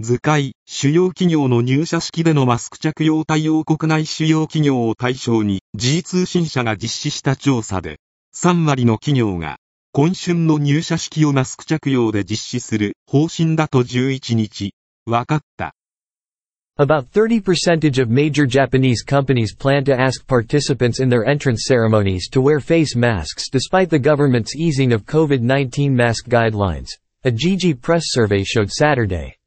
図解、主要企業の入社式でのマスク着用対応国内主要企業を対象に、G 通信社が実施した調査で、3割の企業が、今春の入社式をマスク着用で実施する方針だと11日、分かった。About 30% of major Japanese companies plan to ask participants in their entrance ceremonies to wear face masks despite the government's easing of COVID-19 mask guidelines, a GG press survey showed Saturday.